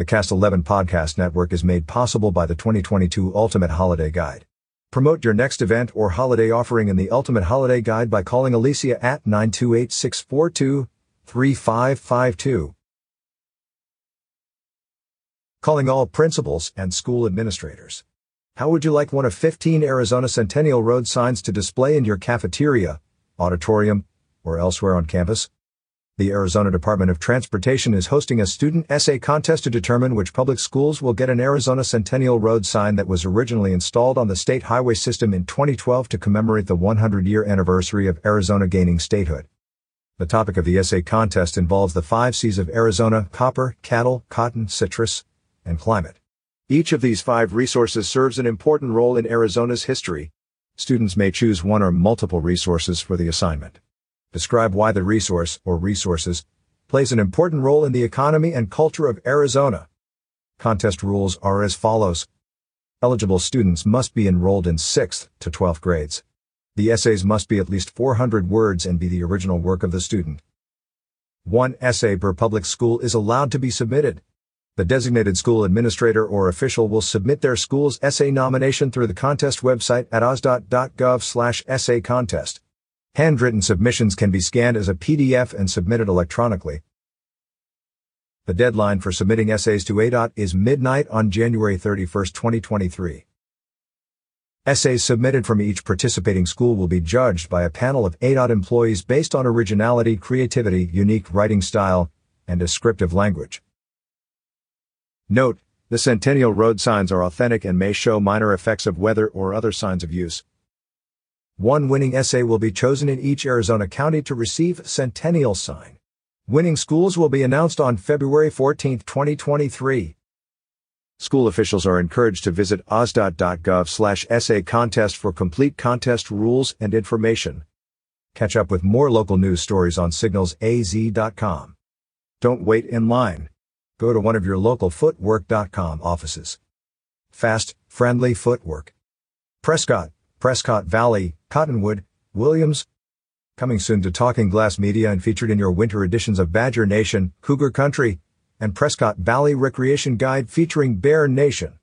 The Cast 11 podcast network is made possible by the 2022 Ultimate Holiday Guide. Promote your next event or holiday offering in the Ultimate Holiday Guide by calling Alicia at 928 642 3552. Calling all principals and school administrators. How would you like one of 15 Arizona Centennial Road signs to display in your cafeteria, auditorium, or elsewhere on campus? The Arizona Department of Transportation is hosting a student essay contest to determine which public schools will get an Arizona Centennial Road sign that was originally installed on the state highway system in 2012 to commemorate the 100-year anniversary of Arizona gaining statehood. The topic of the essay contest involves the five C's of Arizona, copper, cattle, cotton, citrus, and climate. Each of these five resources serves an important role in Arizona's history. Students may choose one or multiple resources for the assignment. Describe why the resource, or resources, plays an important role in the economy and culture of Arizona. Contest rules are as follows. Eligible students must be enrolled in 6th to 12th grades. The essays must be at least 400 words and be the original work of the student. One essay per public school is allowed to be submitted. The designated school administrator or official will submit their school's essay nomination through the contest website at azdot.gov slash essay contest. Handwritten submissions can be scanned as a PDF and submitted electronically. The deadline for submitting essays to ADOT is midnight on January 31, 2023. Essays submitted from each participating school will be judged by a panel of ADOT employees based on originality, creativity, unique writing style, and descriptive language. Note, the Centennial Road signs are authentic and may show minor effects of weather or other signs of use. One winning essay will be chosen in each Arizona county to receive Centennial sign. Winning schools will be announced on February 14, 2023. School officials are encouraged to visit azdot.gov slash essay contest for complete contest rules and information. Catch up with more local news stories on signalsaz.com. Don't wait in line. Go to one of your local footwork.com offices. Fast, friendly footwork. Prescott, Prescott Valley, Cottonwood, Williams. Coming soon to Talking Glass Media and featured in your winter editions of Badger Nation, Cougar Country, and Prescott Valley Recreation Guide featuring Bear Nation.